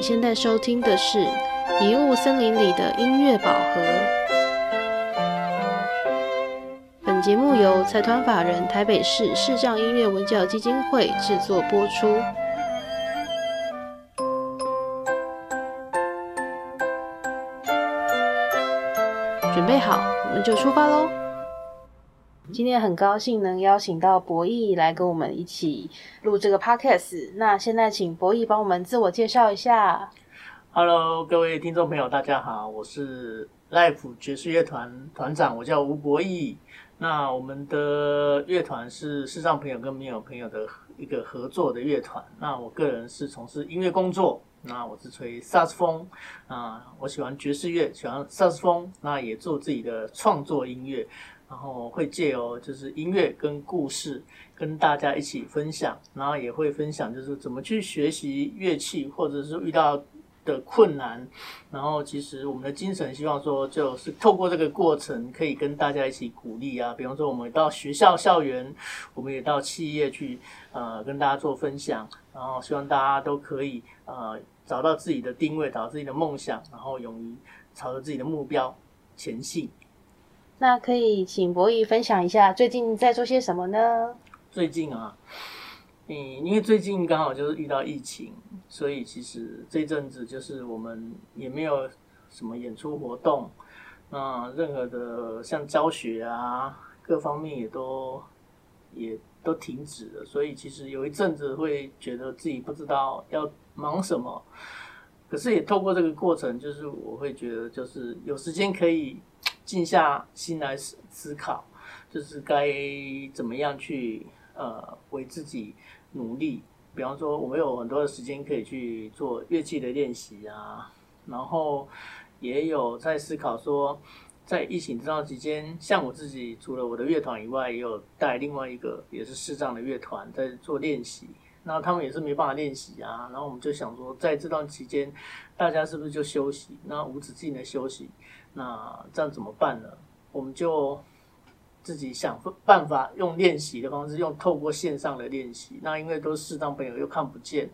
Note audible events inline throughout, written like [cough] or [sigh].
你现在收听的是《迷雾森林里的音乐宝盒》。本节目由财团法人台北市视障音乐文教基金会制作播出。准备好，我们就出发喽！今天很高兴能邀请到博弈来跟我们一起录这个 podcast。那现在请博弈帮我们自我介绍一下。Hello，各位听众朋友，大家好，我是 Life 爵士乐团团长，我叫吴博弈。那我们的乐团是视障朋友跟没有朋友的一个合作的乐团。那我个人是从事音乐工作，那我是吹萨克斯风啊，我喜欢爵士乐，喜欢萨克斯风，那也做自己的创作音乐，然后会借由就是音乐跟故事跟大家一起分享，然后也会分享就是怎么去学习乐器，或者是遇到。的困难，然后其实我们的精神希望说，就是透过这个过程，可以跟大家一起鼓励啊。比方说，我们到学校校园，我们也到企业去，呃，跟大家做分享，然后希望大家都可以呃找到自己的定位，找到自己的梦想，然后勇于朝着自己的目标前进。那可以请博弈分享一下最近在做些什么呢？最近啊。嗯，因为最近刚好就是遇到疫情，所以其实这阵子就是我们也没有什么演出活动，那任何的像教学啊，各方面也都也都停止了，所以其实有一阵子会觉得自己不知道要忙什么，可是也透过这个过程，就是我会觉得就是有时间可以静下心来思思考，就是该怎么样去呃为自己。努力，比方说，我们有很多的时间可以去做乐器的练习啊，然后也有在思考说，在疫情这段期间，像我自己除了我的乐团以外，也有带另外一个也是视障的乐团在做练习，那他们也是没办法练习啊，然后我们就想说，在这段期间，大家是不是就休息？那无止境的休息，那这样怎么办呢？我们就。自己想办法用练习的方式，用透过线上的练习。那因为都是视障朋友又看不见，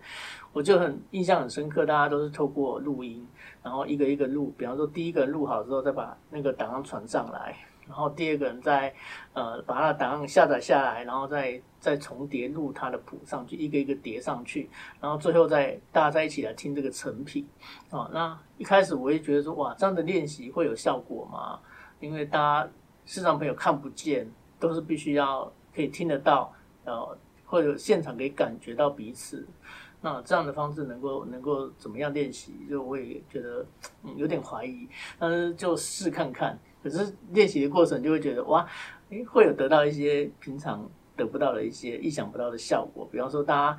我就很印象很深刻。大家都是透过录音，然后一个一个录。比方说，第一个录好之后，再把那个档案传上来，然后第二个人再呃把他的档案下载下来，然后再再重叠录他的谱上去，一个一个叠上去，然后最后再大家在一起来听这个成品啊。那一开始我也觉得说，哇，这样的练习会有效果吗？因为大家。视障朋友看不见，都是必须要可以听得到，呃，或者现场可以感觉到彼此。那这样的方式能够能够怎么样练习？就我也觉得嗯有点怀疑，但是就试看看。可是练习的过程就会觉得哇，诶，会有得到一些平常得不到的一些意想不到的效果。比方说大家。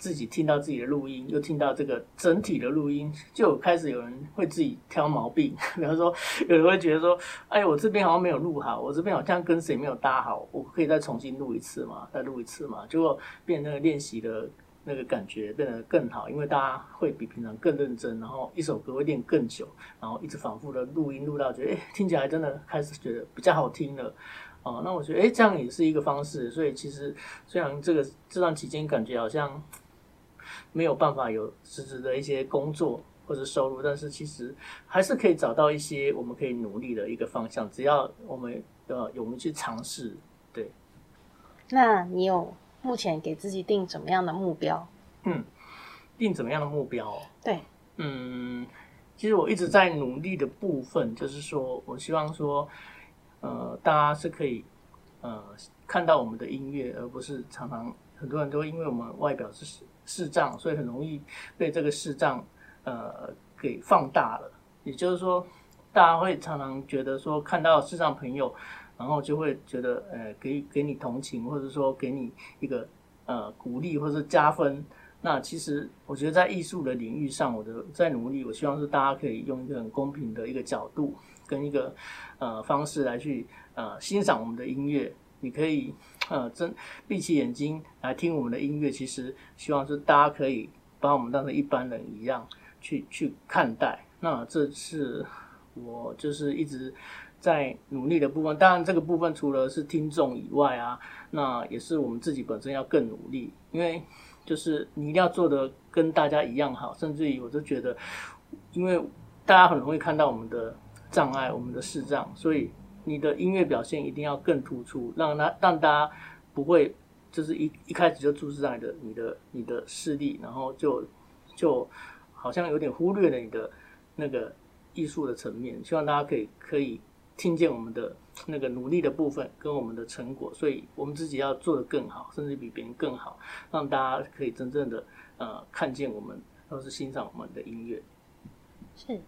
自己听到自己的录音，又听到这个整体的录音，就开始有人会自己挑毛病。[laughs] 比方说，有人会觉得说：“哎，我这边好像没有录好，我这边好像跟谁没有搭好，我可以再重新录一次嘛？再录一次嘛？”结果变那个练习的那个感觉变得更好，因为大家会比平常更认真，然后一首歌会练更久，然后一直反复的录音录到觉得哎，听起来真的开始觉得比较好听了。哦，那我觉得哎，这样也是一个方式。所以其实虽然这个这段期间感觉好像。没有办法有实质的一些工作或者收入，但是其实还是可以找到一些我们可以努力的一个方向，只要我们呃我们去尝试。对，那你有目前给自己定怎么样的目标？嗯，定怎么样的目标？对，嗯，其实我一直在努力的部分，就是说我希望说，呃，大家是可以呃看到我们的音乐，而不是常常很多人都因为我们外表是。视障，所以很容易被这个视障呃给放大了。也就是说，大家会常常觉得说，看到视障朋友，然后就会觉得呃给给你同情，或者说给你一个呃鼓励或者加分。那其实我觉得在艺术的领域上，我的在努力，我希望是大家可以用一个很公平的一个角度跟一个呃方式来去呃欣赏我们的音乐。你可以。呃，睁闭起眼睛来听我们的音乐，其实希望是大家可以把我们当成一般人一样去去看待。那这是我就是一直在努力的部分。当然，这个部分除了是听众以外啊，那也是我们自己本身要更努力。因为就是你一定要做的跟大家一样好，甚至于我就觉得，因为大家很容易看到我们的障碍，我们的视障，所以你的音乐表现一定要更突出，让他让大家不会就是一一开始就注视在你的你的你的视力，然后就就好像有点忽略了你的那个艺术的层面。希望大家可以可以听见我们的那个努力的部分跟我们的成果，所以我们自己要做得更好，甚至比别人更好，让大家可以真正的呃看见我们，或是欣赏我们的音乐。是，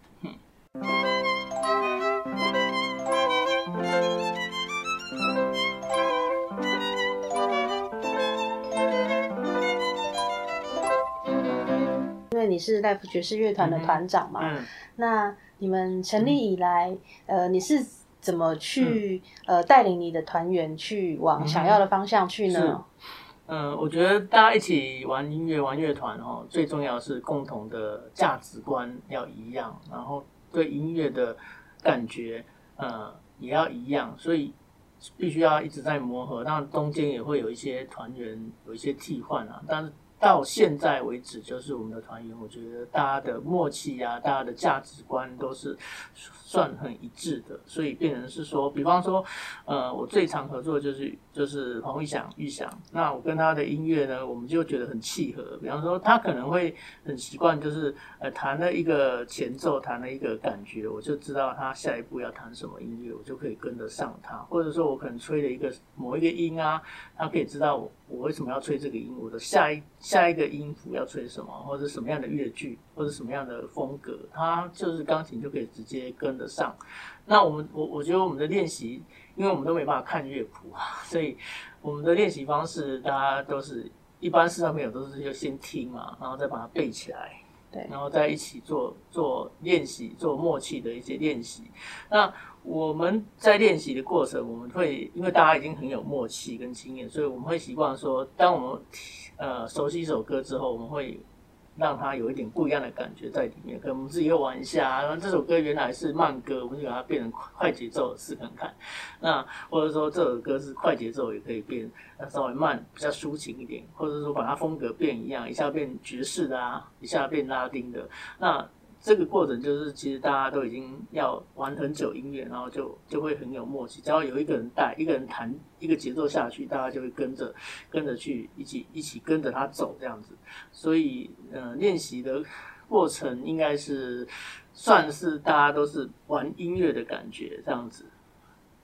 因为你是 l i f e 爵士乐团的团长嘛，嗯，那你们成立以来，呃，你是怎么去、呃带领你的团员去往想要的方向去呢？嗯，我觉得大家一起玩音乐、玩乐团哦，最重要的是共同的价值观要一样，然后对音乐的感觉，呃，也要一样，所以必须要一直在磨合。当然中间也会有一些团员有一些替换啊，但是到现在为止，就是我们的团员，我觉得大家的默契啊，大家的价值观都是算很一致的，所以变成是说，比方说，呃，我最常合作就是就是黄玉祥玉祥，那我跟他的音乐呢，我们就觉得很契合。比方说，他可能会很习惯，就是呃弹了一个前奏，弹了一个感觉，我就知道他下一步要弹什么音乐，我就可以跟得上他。或者说我可能吹了一个某一个音啊，他可以知道我我为什么要吹这个音，我的下一下一个音符要吹什么，或者什么样的乐句，或者什么样的风格，它就是钢琴就可以直接跟得上。那我们我我觉得我们的练习，因为我们都没办法看乐谱啊，所以我们的练习方式，大家都是一般视障朋友都是就先听嘛，然后再把它背起来，对然后再一起做做练习，做默契的一些练习。那我们在练习的过程，我们会因为大家已经很有默契跟经验，所以我们会习惯说，当我们呃熟悉一首歌之后，我们会让它有一点不一样的感觉在里面。可能我们自己会玩一下，然后这首歌原来是慢歌，我们就把它变成快节奏试看看。那或者说这首歌是快节奏，也可以变稍微慢，比较抒情一点，或者说把它风格变一样，一下变爵士的啊，一下变拉丁的。那这个过程就是，其实大家都已经要玩很久音乐，然后就就会很有默契。只要有一个人带，一个人弹一个节奏下去，大家就会跟着跟着去一起一起跟着他走这样子。所以，呃，练习的过程应该是算是大家都是玩音乐的感觉这样子。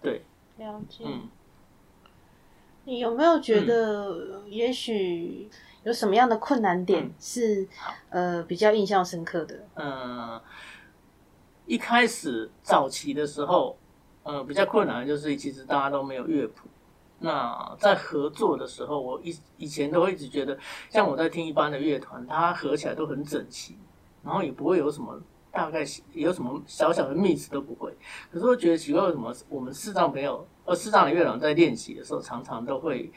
对，了解。嗯。你有没有觉得，也许有什么样的困难点嗯是、呃比较印象深刻的？嗯，一开始早期的时候，呃，比较困难的就是其实大家都没有乐谱。那在合作的时候，我以以前都会一直觉得，像我在听一般的乐团，它合起来都很整齐，然后也不会有什么大概有什么小小的 miss 都不会。可是我觉得奇怪，为什么我们视障朋友呃视障的乐团在练习的时候，常常都会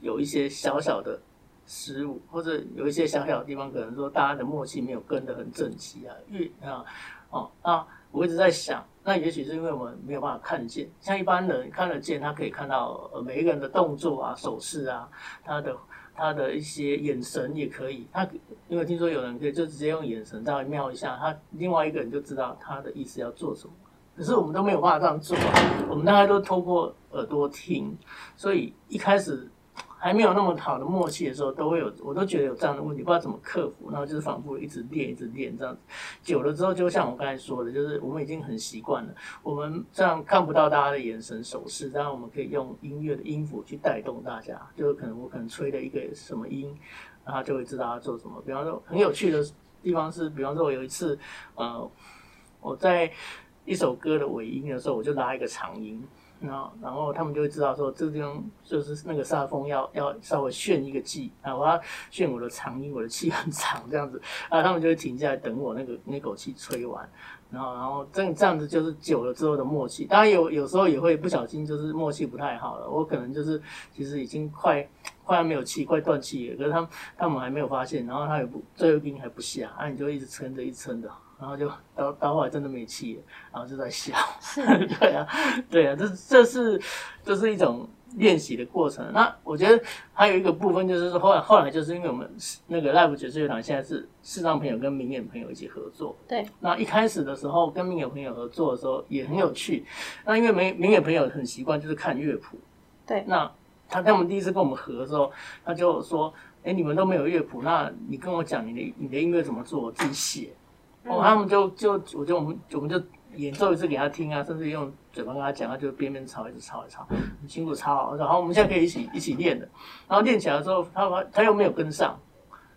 有一些小小的失误，或者有一些小小的地方，可能说大家的默契没有跟得很整齐啊，乐啊哦啊，我一直在想，那也许是因为我们没有办法看见，像一般人看得见，他可以看到呃每一个人的动作啊、手势啊，他的他的一些眼神也可以，他因为听说有人可以就直接用眼神稍微瞄一下，他另外一个人就知道他的意思要做什么。可是我们都没有办法这样做，我们大概都透过耳朵听，所以一开始还没有那么好的默契的时候，都会有，我都觉得有这样的问题，不知道怎么克服，然后就是反复一直练，一直练这样子，久了之后，就像我刚才说的，就是我们已经很习惯了，我们这样看不到大家的眼神手势，这样我们可以用音乐的音符去带动大家，就是可能我可能吹了一个什么音，然后就会知道他做什么。比方说很有趣的地方是，比方说我有一次，呃，我在一首歌的尾音的时候，我就拉一个长音。然后，然后他们就会知道说，这个地方就是那个煞风要要稍微炫一个技啊，我要炫我的长音，我的气很长这样子啊，他们就会停下来等我那个那口气吹完，然后然后这这样子就是久了之后的默契。当然有有时候也会不小心就是默契不太好了，我可能就是其实已经快快要没有气，快断气了，可是他们他们还没有发现，然后他也不最后一音还不下，啊你就一直撑着一直撑着。然后就到到后来真的没气了，然后就在笑。[laughs] 是对啊，对啊，这这是这是一种练习的过程。那我觉得还有一个部分就是说，后来后来就是因为我们那个 Live 爵士乐团现在是视障朋友跟明眼朋友一起合作。对。那一开始的时候跟明眼朋友合作的时候也很有趣。那因为明明眼朋友很习惯就是看乐谱。对。那他他们第一次跟我们合的时候，他就说：“哎，你们都没有乐谱，那你跟我讲你的你的音乐怎么做，我自己写。”哦，他们就就我就我们我们就演奏一次给他听啊，甚至用嘴巴跟他讲，他就边边抄一直抄一抄，很辛苦抄。然后我们现在可以一起一起练的。然后练起来之后，他他又没有跟上，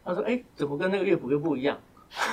他说：“哎，怎么跟那个乐谱又不一样？”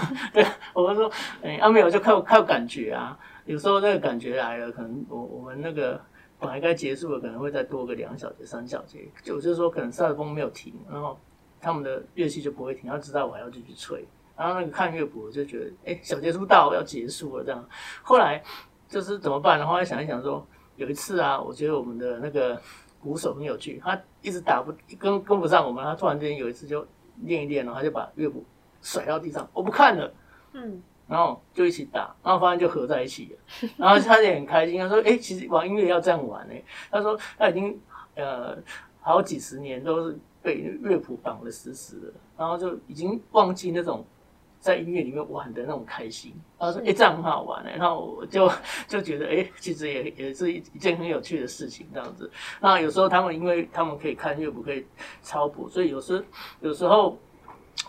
[laughs] 对，我们说：“哎，啊没有，就靠靠感觉啊。有时候那个感觉来了，可能我我们那个本来该结束了，可能会再多个两小节、三小节。就就是说，可能萨克风没有停，然后他们的乐器就不会停，他知道我还要继续吹。”然后那个看乐谱就觉得，哎，小结束到要结束了这样。后来就是怎么办？然后来想一想说，有一次啊，我觉得我们的那个鼓手很有趣，他一直打不跟跟不上我们，他突然间有一次就练一练，然后他就把乐谱甩到地上，我不看了，嗯，然后就一起打，然后发现就合在一起了。[laughs] 然后他也很开心，他说，哎，其实玩音乐要这样玩哎。他说他已经呃好几十年都是被乐谱绑得死死的，然后就已经忘记那种。在音乐里面玩的那种开心，他说：“哎，这样很好玩哎。”然后我就 [laughs] 就觉得，哎，其实也也是一一件很有趣的事情，这样子。那有时候他们，因为他们可以看乐谱，可以抄谱，所以有时有时候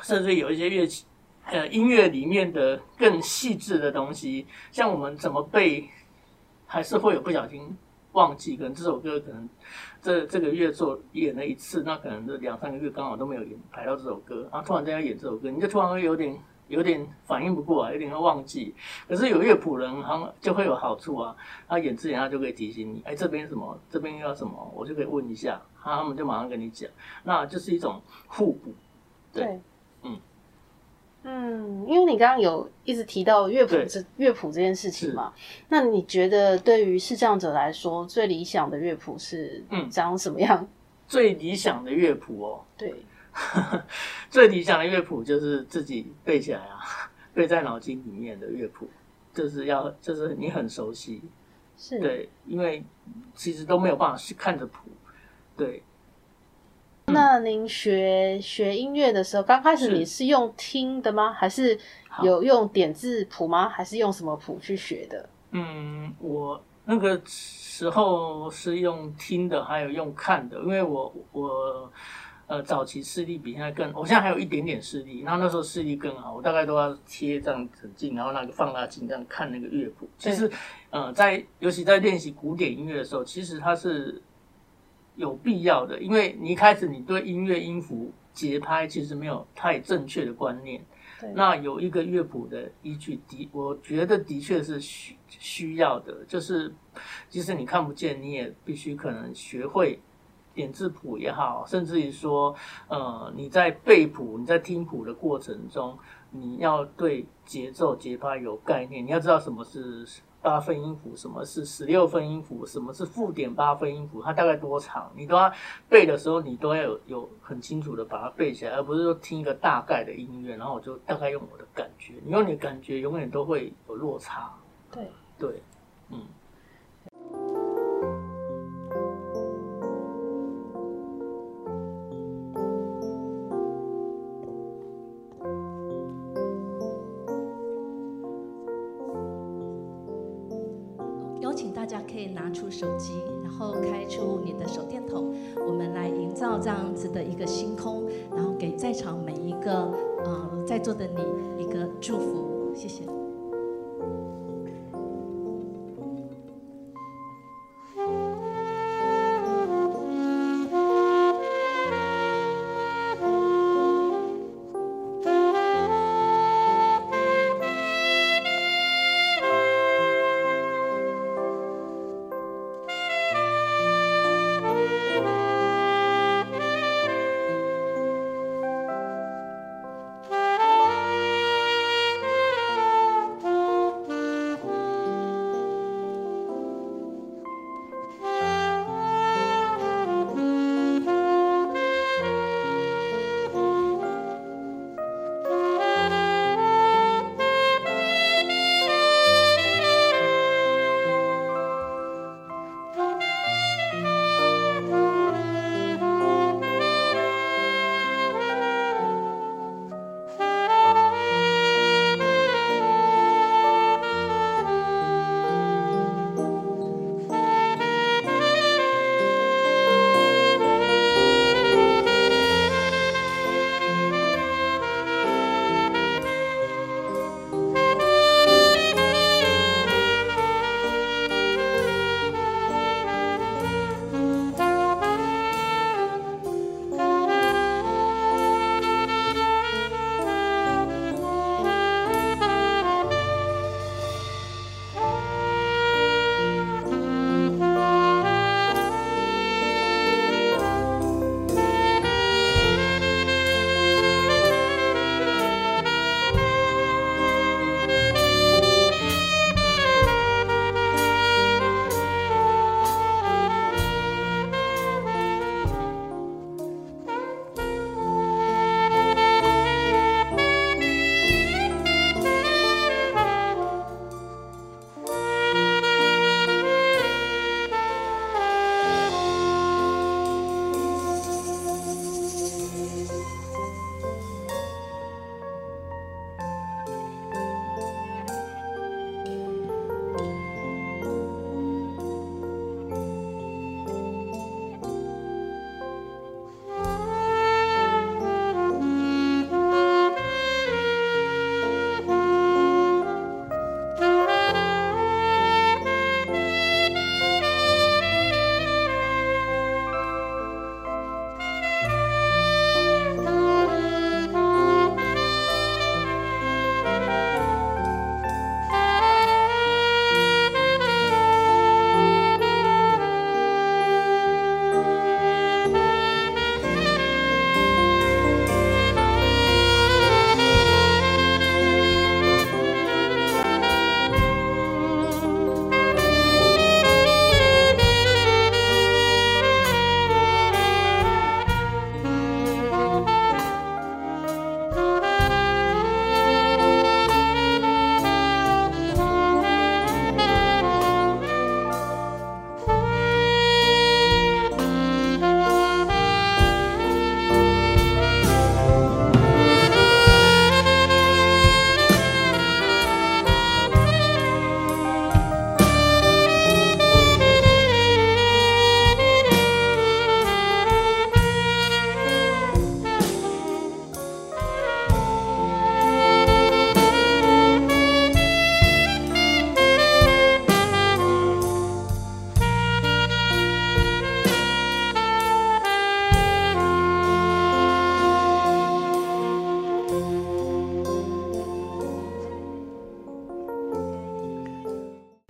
甚至有一些乐器，呃，音乐里面的更细致的东西，像我们怎么背，还是会有不小心忘记。可能这首歌可能这这个月做演了一次，那可能这两三个月刚好都没有演排到这首歌，然后突然间要演这首歌，你就突然会有点。有点反应不过来，有点会忘记。可是有乐谱人，他就会有好处啊。他演之前，他就可以提醒你，哎，这边什么，这边要什么，我就可以问一下，他们就马上跟你讲。那就是一种互补。对，嗯，因为你刚刚有一直提到乐谱这乐谱这件事情嘛，那你觉得对于视障者来说，最理想的乐谱是长什么样？[laughs] 最理想的乐谱哦，对。[laughs] 最理想的乐谱就是自己背起来啊，[laughs] 背在脑筋里面的乐谱，就是要就是你很熟悉，是。对，因为其实都没有办法去看着谱，对。那您学学音乐的时候，刚开始你是用听的吗？还是有用点字谱吗？还是用什么谱去学的？嗯，我那个时候是用听的，还有用看的，因为我我。呃，早期视力比现在更，我现在还有一点点视力，然后那时候视力更好，我大概都要贴这样很近，然后那个放大镜这样看那个乐谱。其实，呃，在尤其在练习古典音乐的时候，其实它是有必要的，因为你一开始你对音乐音符、节拍其实没有太正确的观念，那有一个乐谱的依据，的我觉得的确是需需要的，就是即使你看不见，你也必须可能学会。点字谱也好，甚至于说，呃，你在背谱、你在听谱的过程中，你要对节奏、节拍有概念。你要知道什么是八分音符，什么是十六分音符，什么是负点八分音符，它大概多长，你都要背的时候，你都要有有很清楚的把它背起来，而不是说听一个大概的音乐，然后我就大概用我的感觉。你用你的感觉，永远都会有落差。对对，嗯。手机，然后开出你的手电筒，我们来营造这样子的一个星空，然后给在场每一个呃在座的你一个祝福，谢谢。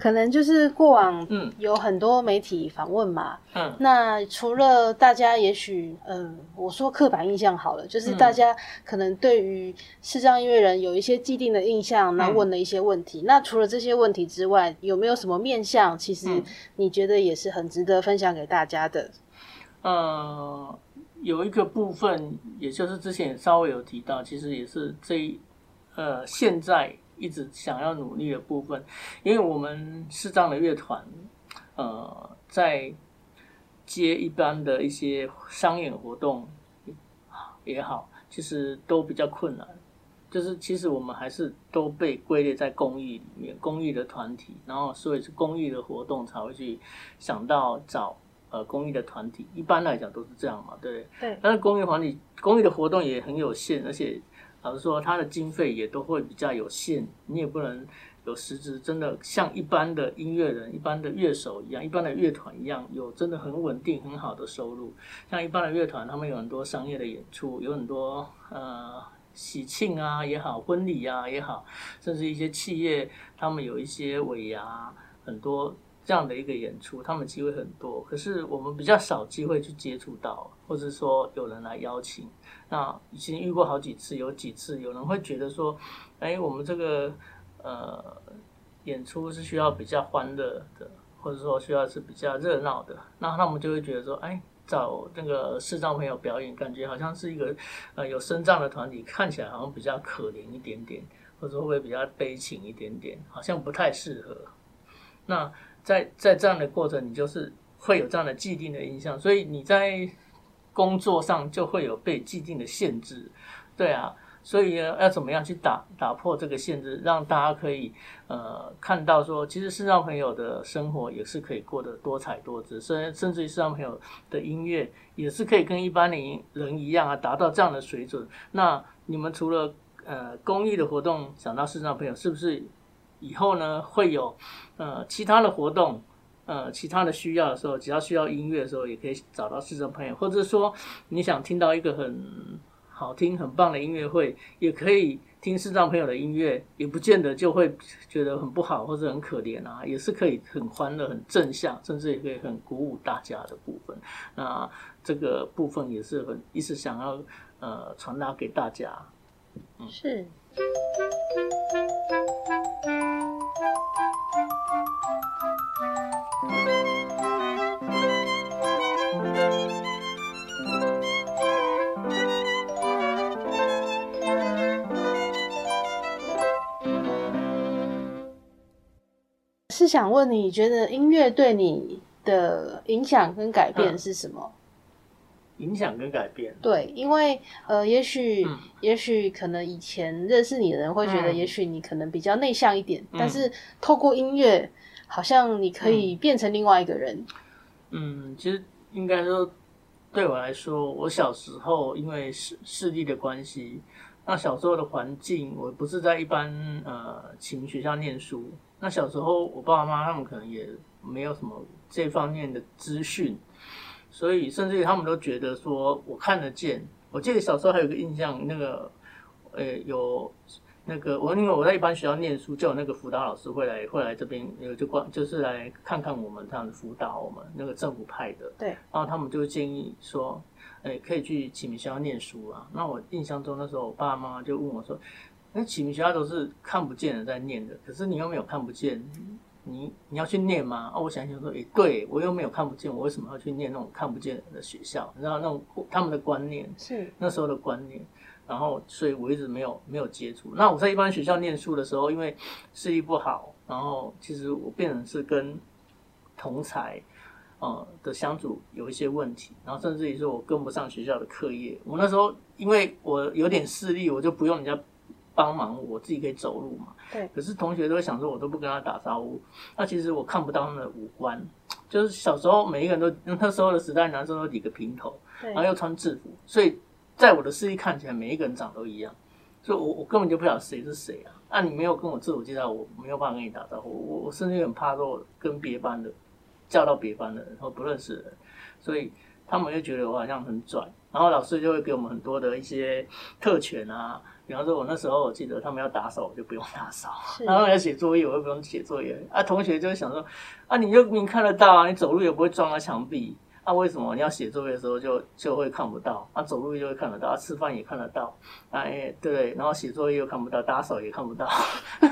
可能就是过往嗯。有很多媒体访问嘛，嗯。那除了大家也许，嗯，我说刻板印象好了，就是嗯。大家可能对于视障音乐人有一些既定的印象，那嗯问了一些问题。那除了这些问题之外，有没有什么面向，其实嗯。你觉得也是很值得分享给大家的？呃，有一个部分，也就是之前也稍微有提到，其实也是这一呃现在一直想要努力的部分，因为我们视障的乐团，呃，在接一般的一些商演活动也好，其实都比较困难。就是其实我们还是都被归类在公益里面，公益的团体，然后所以是公益的活动才会去想到找呃公益的团体。一般来讲都是这样嘛，对不对？对但是公益团体公益的活动也很有限，而且老实说，它的经费也都会比较有限，你也不能有实质真的像一般的音乐人、一般的乐手一样、一般的乐团一样，有真的很稳定、很好的收入。像一般的乐团，他们有很多商业的演出，有很多呃喜庆啊也好，婚礼啊也好，甚至一些企业他们有一些尾牙，很多这样的一个演出，他们机会很多。可是我们比较少机会去接触到，或者说有人来邀请。那已经遇过好几次，有几次有人会觉得说，哎，我们这个呃演出是需要比较欢乐的，或者说需要是比较热闹的，那他们就会觉得说，哎。找那个视障朋友表演，感觉好像是一个呃有身障的团体，看起来好像比较可怜一点点，或者会不会比较悲情一点点，好像不太适合。那在在这样的过程，你就是会有这样的既定的印象，所以你在工作上就会有被既定的限制，对啊，所以要怎么样去打打破这个限制，让大家可以呃看到说，其实视障朋友的生活也是可以过得多彩多姿，甚甚至于视障朋友的音乐也是可以跟一般的人一样啊，达到这样的水准。那你们除了呃公益的活动想到视障朋友，是不是以后呢会有呃其他的活动？呃，其他的需要的时候，只要需要音乐的时候，也可以找到视障朋友，或者说你想听到一个很好听、很棒的音乐会，也可以听视障朋友的音乐，也不见得就会觉得很不好或者很可怜啊，也是可以很欢乐、很正向，甚至也可以很鼓舞大家的部分。那这个部分也是很一直想要呃传达给大家。是。是想问你觉得音乐对你的影响跟改变是什么？影响跟改变，对，因为呃，也许、嗯。也许可能以前认识你的人会觉得，嗯。也许你可能比较内向一点，嗯。但是透过音乐，好像你可以变成另外一个人。嗯，其实应该说，对我来说，我小时候因为视视力的关系，那小时候的环境，我不是在一般呃启明学校念书。那小时候，我爸爸妈他们可能也没有什么这方面的资讯，所以甚至于他们都觉得说我看得见。我记得小时候还有个印象，那个呃有那个我因为我在一般学校念书，就有那个辅导老师会来会来这边，有就关就是来看看我们这样子辅导我们那个政府派的，对，然后他们就建议说，哎，可以去启明学校念书啊。那我印象中那时候我爸爸妈妈就问我说，那启明学校都是看不见的在念的，可是你又没有看不见，你你要去念吗？哦，我想想说，诶，对我又没有看不见，我为什么要去念那种看不见的学校？你知道那种他们的观念，是那时候的观念，然后所以我一直没有没有接触。那我在一般学校念书的时候，因为视力不好，然后其实我变成是跟同才呃的相处有一些问题，然后甚至于说我跟不上学校的课业。我那时候因为我有点视力，我就不用人家帮忙，我自己可以走路嘛。对。可是同学都会想说，我都不跟他打招呼，那其实我看不到他们的五官。就是小时候每一个人都那时候的时代，男生都理个平头，然后又穿制服，所以在我的视力看起来，每一个人长都一样，所以我我根本就不晓得谁是谁啊。那、你没有跟我自我介绍，我没有办法跟你打招呼，我我甚至很怕说跟别班的叫到别班的人，然后不认识的人，所以他们就觉得我好像很拽，然后老师就会给我们很多的一些特权啊，比方说，我那时候我记得他们要打扫，我就不用打扫；是 [laughs] 然后要写作业，我又不用写作业。啊，同学就会想说，啊，你就明明看得到啊，你走路也不会撞到墙壁，啊，为什么你要写作业的时候就就会看不到？啊，走路就会看得到，啊，吃饭也看得到，啊，哎，对不对？然后写作业又看不到，打扫也看不到。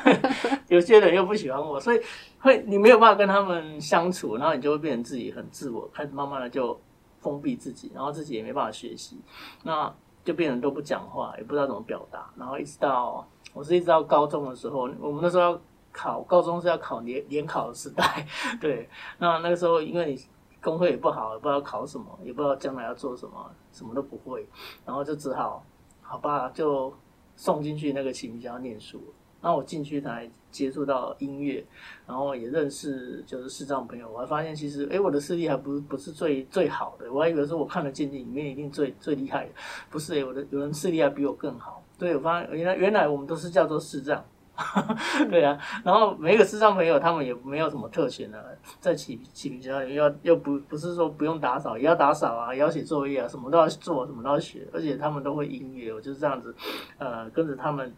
[laughs] 有些人又不喜欢我，所以会你没有办法跟他们相处，然后你就会变成自己很自我，开始慢慢的就封闭自己，然后自己也没办法学习，那就变成都不讲话，也不知道怎么表达，然后一直到我是一直到高中的时候，我们那时候要考高中是要考联联考的时代，[laughs] 对，那那个时候因为你功课也不好，也不知道考什么，也不知道将来要做什么，什么都不会，然后就只好好吧，就送进去那个启明学校念书。然后我进去才接触到音乐，然后也认识就是视障朋友，我还发现其实哎我的视力还不不是最最好的，我还以为说我看的见里面一定最最厉害的，不是哎，我的有人视力还比我更好，对我发现原来原来我们都是叫做视障。[laughs] 对啊，然后每个视障朋友，他们也没有什么特权的，在启启明学校要又不不是说不用打扫，也要打扫啊，也要写作业啊，什么都要做，什么都要学，而且他们都会音乐，我就是这样子，呃，跟着他们，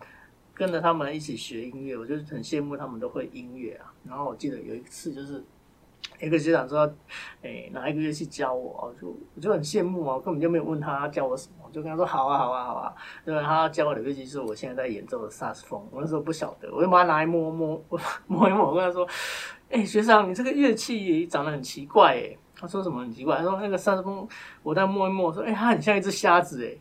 跟着他们一起学音乐，我就是很羡慕他们都会音乐啊。然后我记得有一次就是。一个学长说：“哎，哪一个乐器教我？”就我就很羡慕啊，根本就没有问他教我什么，我就跟他说：“好啊，好啊，好啊。”因为他教我的乐器是我现在在演奏的萨斯风，我那时候不晓得，我就把它拿来摸摸，摸一摸，我跟他说：“哎，学长，你这个乐器长得很奇怪。”哎，他说什么很奇怪？他说那个萨斯风，我在摸一摸，说：“哎，它很像一只瞎子。”哎，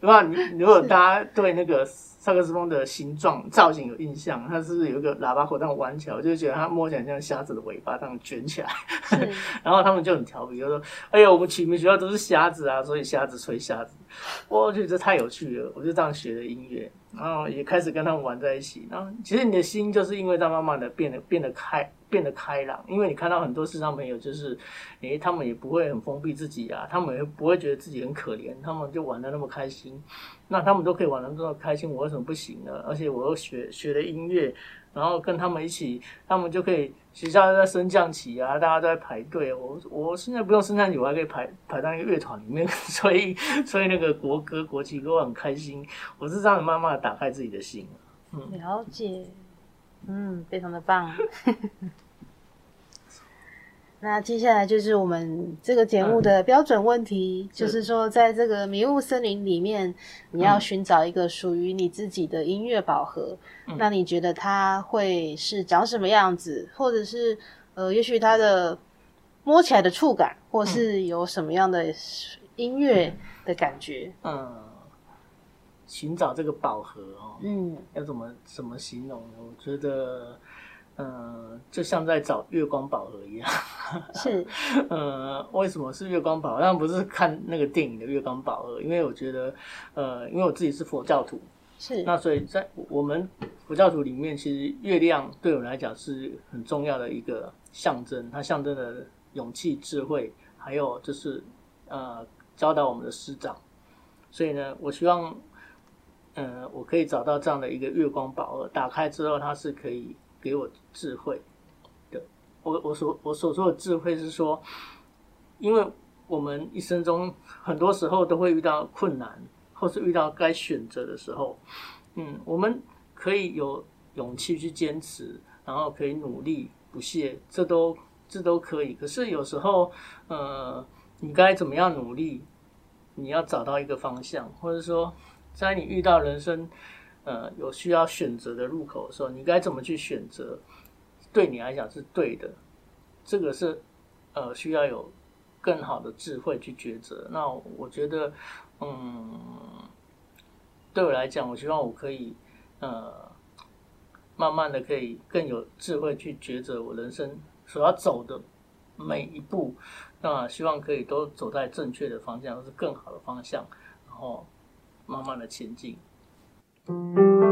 对吧？你如果大家对那个。萨克斯风的形状造型有印象，它是有一个喇叭口这样弯起来，我就觉得它摸起来像瞎子的尾巴这样卷起来。[laughs] 然后他们就很调皮，就说：“哎呀，我们启明学校都是瞎子啊，所以瞎子吹瞎子。”我觉得这太有趣了，我就这样学的音乐，然后也开始跟他们玩在一起。然后其实你的心就是因为在慢慢的变得变得开。变得开朗，因为你看到很多视障朋友，就是，诶，他们也不会很封闭自己啊，他们也不会觉得自己很可怜，他们就玩的那么开心，那他们都可以玩的这么开心，我为什么不行呢？而且我又学学了音乐，然后跟他们一起，他们就可以学校在升降旗啊，大家都在排队，我我现在不用升降旗，我还可以排排到一个乐团里面，[laughs] 所以所以那个国歌国旗歌我很开心，我是这样慢慢的打开自己的心，嗯，了解，嗯，非常的棒。[laughs] 那接下来就是我们这个节目的标准问题，就是说，在这个迷雾森林里面，你要寻找一个属于你自己的音乐宝盒。那你觉得它会是长什么样子，或者是呃，也许它的摸起来的触感，或是有什么样的音乐的感觉？嗯，寻找这个宝盒哦，嗯，要怎么怎么形容呢？我觉得。嗯，就像在找月光宝盒一样。是，[laughs] 呃，为什么是月光宝？当然不是看那个电影的月光宝盒，因为我觉得，呃，因为我自己是佛教徒，是。那所以在我们佛教徒里面，其实月亮对我来讲是很重要的一个象征，它象征了勇气、智慧，还有就是呃教导我们的师长。所以呢，我希望，嗯，我可以找到这样的一个月光宝盒，打开之后它是可以。给我智慧的，我我所我所说的智慧是说，因为我们一生中很多时候都会遇到困难，或是遇到该选择的时候，嗯，我们可以有勇气去坚持，然后可以努力不懈，这都这都可以。可是有时候，呃，你该怎么样努力？你要找到一个方向，或者说，在你遇到人生。呃，有需要选择的入口的时候，你该怎么去选择？对你来讲是对的，这个是呃需要有更好的智慧去抉择。那我觉得，嗯，对我来讲，我希望我可以呃慢慢的可以更有智慧去抉择我人生所要走的每一步。那希望可以都走在正确的方向，或是更好的方向，然后慢慢的前进。Thank you.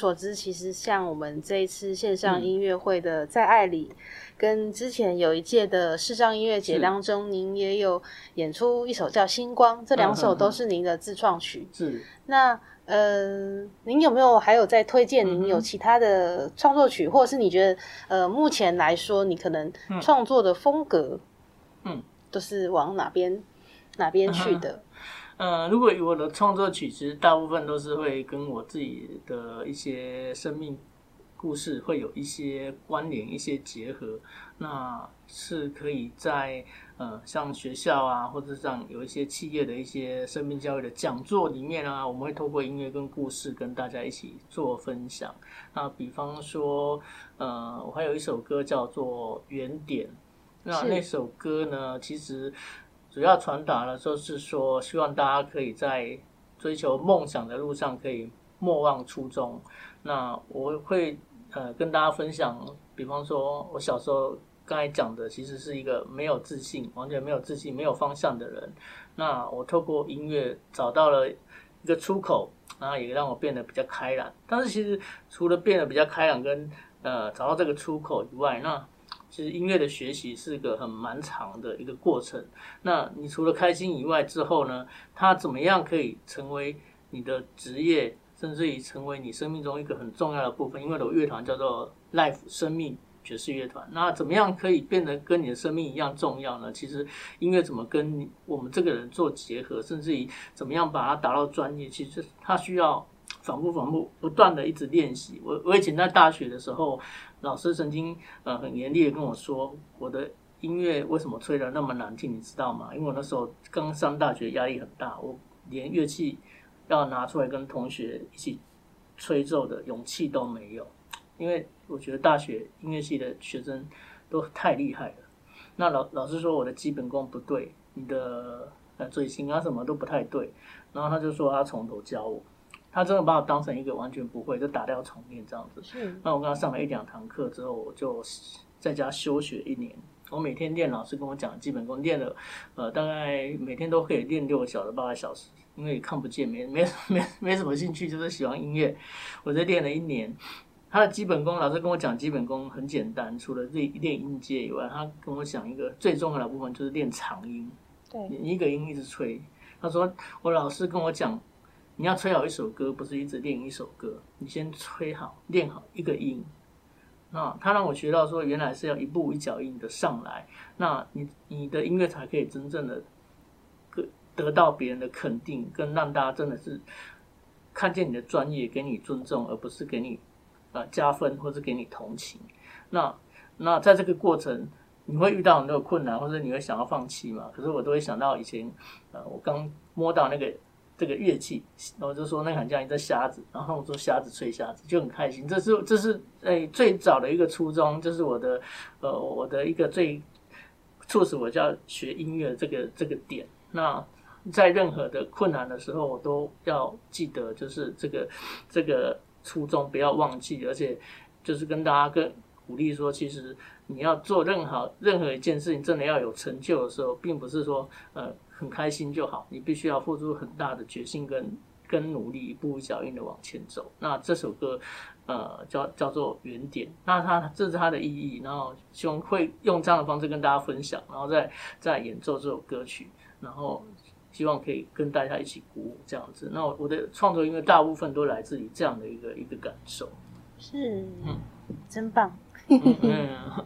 所知，其实像我们这一次线上音乐会的在爱里，跟之前有一届的视障音乐节当中，您也有演出一首叫《星光》，这两首都是您的自创曲。是。那呃，您有没有还有在推荐？您有其他的创作曲，或者是你觉得呃，目前来说你可能创作的风格，嗯，都是往哪边哪边去的？嗯，如果我的创作曲，其实大部分都是会跟我自己的一些生命故事会有一些关联、一些结合，那是可以在呃像学校啊，或者像有一些企业的一些生命教育的讲座里面啊，我们会透过音乐跟故事跟大家一起做分享。那比方说，呃，我还有一首歌叫做《原点》，那那首歌呢，其实。主要传达了，就是说，希望大家可以在追求梦想的路上可以莫忘初衷。那我会呃跟大家分享，比方说我小时候刚才讲的，其实是一个没有自信、完全没有自信、没有方向的人。那我透过音乐找到了一个出口，然后也让我变得比较开朗。但是其实除了变得比较开朗，跟呃找到这个出口以外，那其实音乐的学习是个很蛮长的一个过程。那你除了开心以外，之后呢，它怎么样可以成为你的职业，甚至于成为你生命中一个很重要的部分？因为我乐团叫做 Life 生命爵士乐团。那怎么样可以变得跟你的生命一样重要呢？其实音乐怎么跟我们这个人做结合，甚至于怎么样把它达到专业，其实它需要反复、反复、不断的一直练习。我我以前在大学的时候。老师曾经呃很严厉的跟我说，我的音乐为什么吹的那么难听，你知道吗？因为我那时候刚上大学，压力很大，我连乐器要拿出来跟同学一起吹奏的勇气都没有，因为我觉得大学音乐系的学生都太厉害了。那老老师说我的基本功不对，你的呃嘴型啊什么都不太对，然后他就说他从头教我。他真的把我当成一个完全不会，就打掉重练这样子。那我跟他上了一两堂课之后，我就在家休学一年。我每天练老师跟我讲基本功，练了呃大概每天都可以练六个小时、八个小时，因为看不见，没没没没什么兴趣，就是喜欢音乐。我在练了一年，他的基本功，老师跟我讲基本功很简单，除了练练音阶以外，他跟我讲一个最重要的部分就是练长音。对，你一个音一直吹。他说我老师跟我讲。你要吹好一首歌，不是一直练一首歌，你先吹好、练好一个音。那他让我学到说，原来是要一步一脚印的上来，那你你的音乐才可以真正的得得到别人的肯定，跟让大家真的是看见你的专业，给你尊重，而不是给你呃加分或者给你同情。那那在这个过程，你会遇到很多困难，或者你会想要放弃嘛？可是我都会想到以前，呃，我刚摸到那个。这个乐器，然后就说那很像一个瞎子，然后我说瞎子吹瞎子就很开心。这是这是诶最早的一个初衷，就是我的呃我的一个最促使我叫学音乐这个这个点。那在任何的困难的时候，我都要记得就是这个这个初衷不要忘记，而且就是跟大家跟鼓励说，其实你要做任何任何一件事情，真的要有成就的时候，并不是说呃。很开心就好，你必须要付出很大的决心跟跟努力，一步一脚印的往前走。那这首歌，呃，叫叫做原点。那它这是它的意义，然后希望会用这样的方式跟大家分享，然后再再演奏这首歌曲，然后希望可以跟大家一起鼓舞这样子。那我的创作音乐大部分都来自于这样的一个一个感受。是，嗯，真棒。好，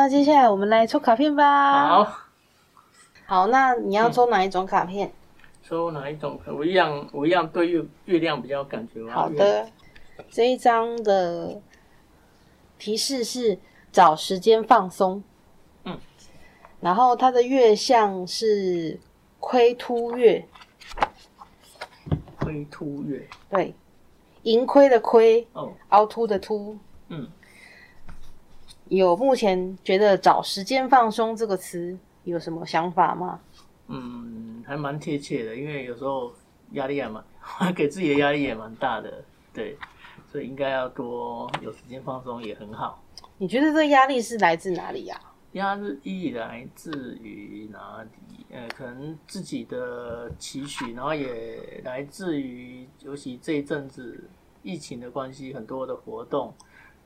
那接下来我们来抽卡片吧。好，好，那你要抽哪一种卡片？抽哪一种？我一样，我一样对月月亮比较有感觉。好的，这一张的提示是找时间放松。嗯，然后它的月相是亏凸月，亏凸月，对，盈亏的亏，哦，凹凸的凸。嗯，有目前觉得找时间放松这个词有什么想法吗？嗯，还蛮贴切的，因为有时候压力也蛮，[laughs] 给自己的压力也蛮大的，对，所以应该要多有时间放松也很好。你觉得这个压力是来自哪里呀、压力来自于哪里？呃，可能自己的期许，然后也来自于，尤其这一阵子疫情的关系，很多的活动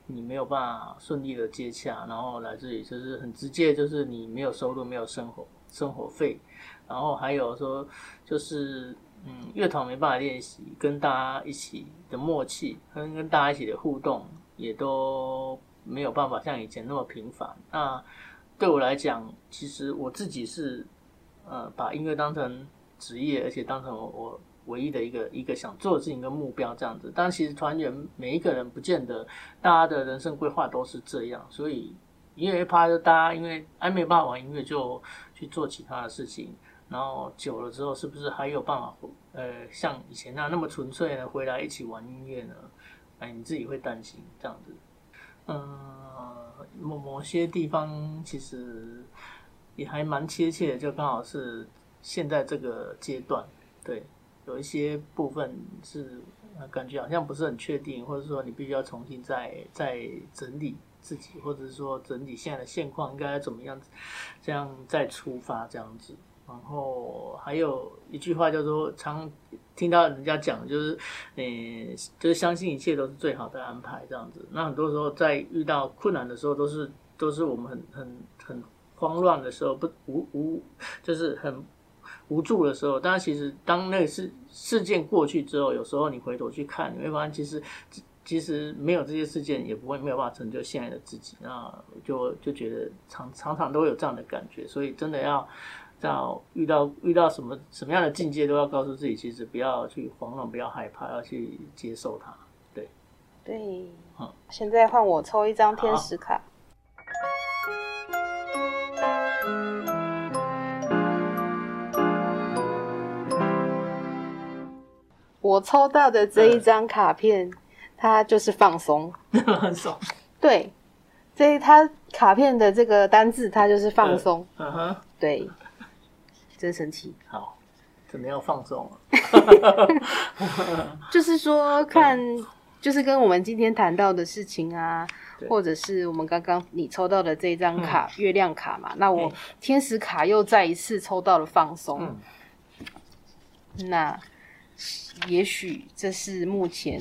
你没有办法顺利的接洽，然后来自于就是很直接，就是你没有收入，没有生活生活费，然后还有说就是嗯，乐团没办法练习，跟大家一起的默契，跟跟大家一起的互动也都没有办法像以前那么频繁。那对我来讲，其实我自己是呃把音乐当成职业，而且当成我唯一的一个一个想做的事情跟目标这样子。但其实团员每一个人不见得大家的人生规划都是这样，所以音乐趴就大家因为还没办法玩音乐，就去做其他的事情。然后久了之后，是不是还有办法呃像以前那那么纯粹的回来一起玩音乐呢？哎，你自己会担心这样子。嗯，某某些地方其实也还蛮贴切的，就刚好是现在这个阶段，对，有一些部分是感觉好像不是很确定，或者说你必须要重新再再整理自己，或者是说整理现在的现况应该怎么样，这样再出发这样子。然后还有一句话叫做常听到人家讲，就是，呃，就是相信一切都是最好的安排这样子。那很多时候在遇到困难的时候，都是都是我们很很很慌乱的时候，不无无就是很无助的时候。但是其实当那个事事件过去之后，有时候你回头去看，你会发现其实其实没有这些事件，也不会没有办法成就现在的自己。那就就觉得常常常都有这样的感觉，所以真的要。到遇到遇到什么什么样的境界，都要告诉自己，其实不要去慌乱，不要害怕，要去接受它。对，对，嗯现在换我抽一张天使卡。我抽到的这一张卡片，它就是放松。[laughs] 很爽。对，这它卡片的这个单字，它就是放松。嗯哼，对，真神奇。好，怎么要放松了。[laughs] [laughs] 就是说，看，就是跟我们今天谈到的事情啊，或者是我们刚刚你抽到的这张卡、月亮卡嘛，那我嗯天使卡又再一次抽到了放松。嗯那也许这是目前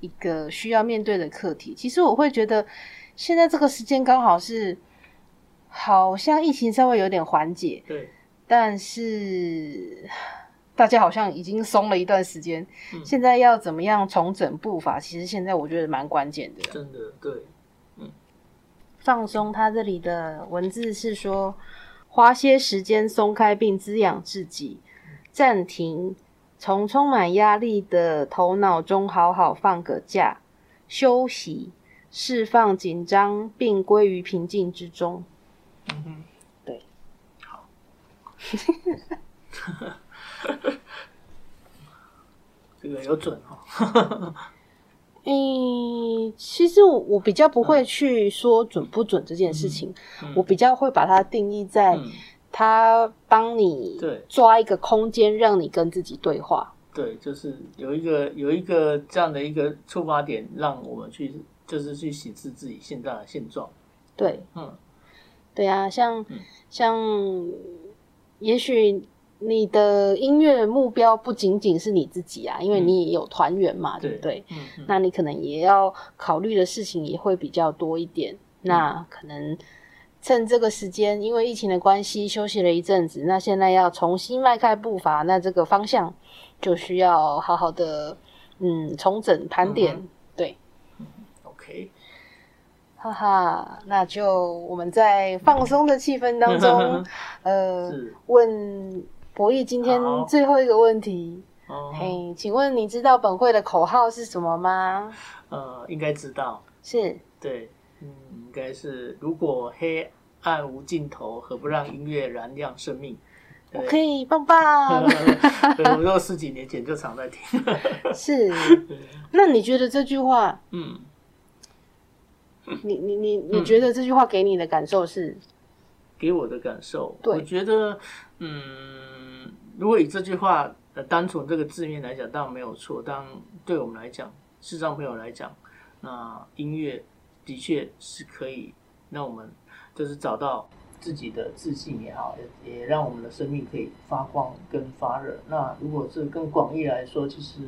一个需要面对的课题。其实我会觉得，现在这个时间刚好是，好像疫情稍微有点缓解，对，但是大家好像已经松了一段时间，嗯现在要怎么样重整步伐？其实现在我觉得蛮关键的。真的对。嗯放松，它这里的文字是说，花些时间松开并滋养自己，暂停，从充满压力的头脑中好好放个假，休息，释放紧张，并归于平静之中。嗯哼，对，好。[laughs] 这个有准哦。[laughs] 嗯，其实我我比较不会去说准不准这件事情，嗯我比较会把它定义在嗯，它帮你对抓一个空间，让你跟自己对话。对，就是有一个有一个这样的一个出发点，让我们去就是去审视自己现在的现状。对，嗯对啊，像、嗯像，也许你的音乐目标不仅仅是你自己啊，因为嗯你也有团员嘛，对不对？那你可能也要考虑的事情也会比较多一点。嗯那可能趁这个时间，因为疫情的关系休息了一阵子，那现在要重新迈开步伐，那这个方向就需要好好的嗯重整盘点。嗯对，，OK，哈哈，那就我们在放松的气氛当中，呃，问博弈今天最后一个问题。哦，嘿，请问你知道本会的口号是什么吗？呃，应该知道，是。对，嗯，应该是如果黑暗无尽头，何不让音乐燃亮生命？我可以棒棒。[laughs] 对，我都十几年前就常在听。是，那你觉得这句话，嗯，你你你你觉得这句话给你的感受是？给我的感受，对我觉得，嗯，如果以这句话呃单纯这个字面来讲，当然没有错。当对我们来讲，视障朋友来讲，那音乐的确是可以让我们就是找到自己的自信也好，也也让我们的生命可以发光跟发热。那如果是更广义来说，其实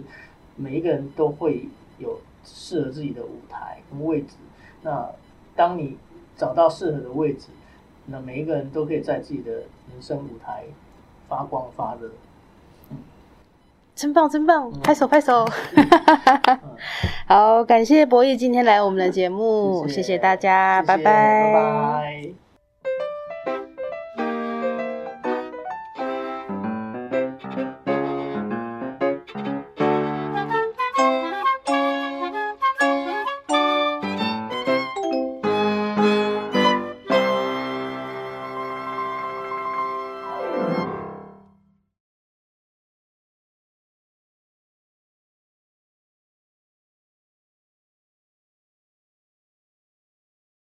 每一个人都会有适合自己的舞台跟位置。那当你找到适合的位置，那每一个人都可以在自己的人生舞台发光发热。真棒，真棒！嗯拍手，拍手。[laughs] 好，感谢博弈今天来我们的节目，谢谢大家，拜拜。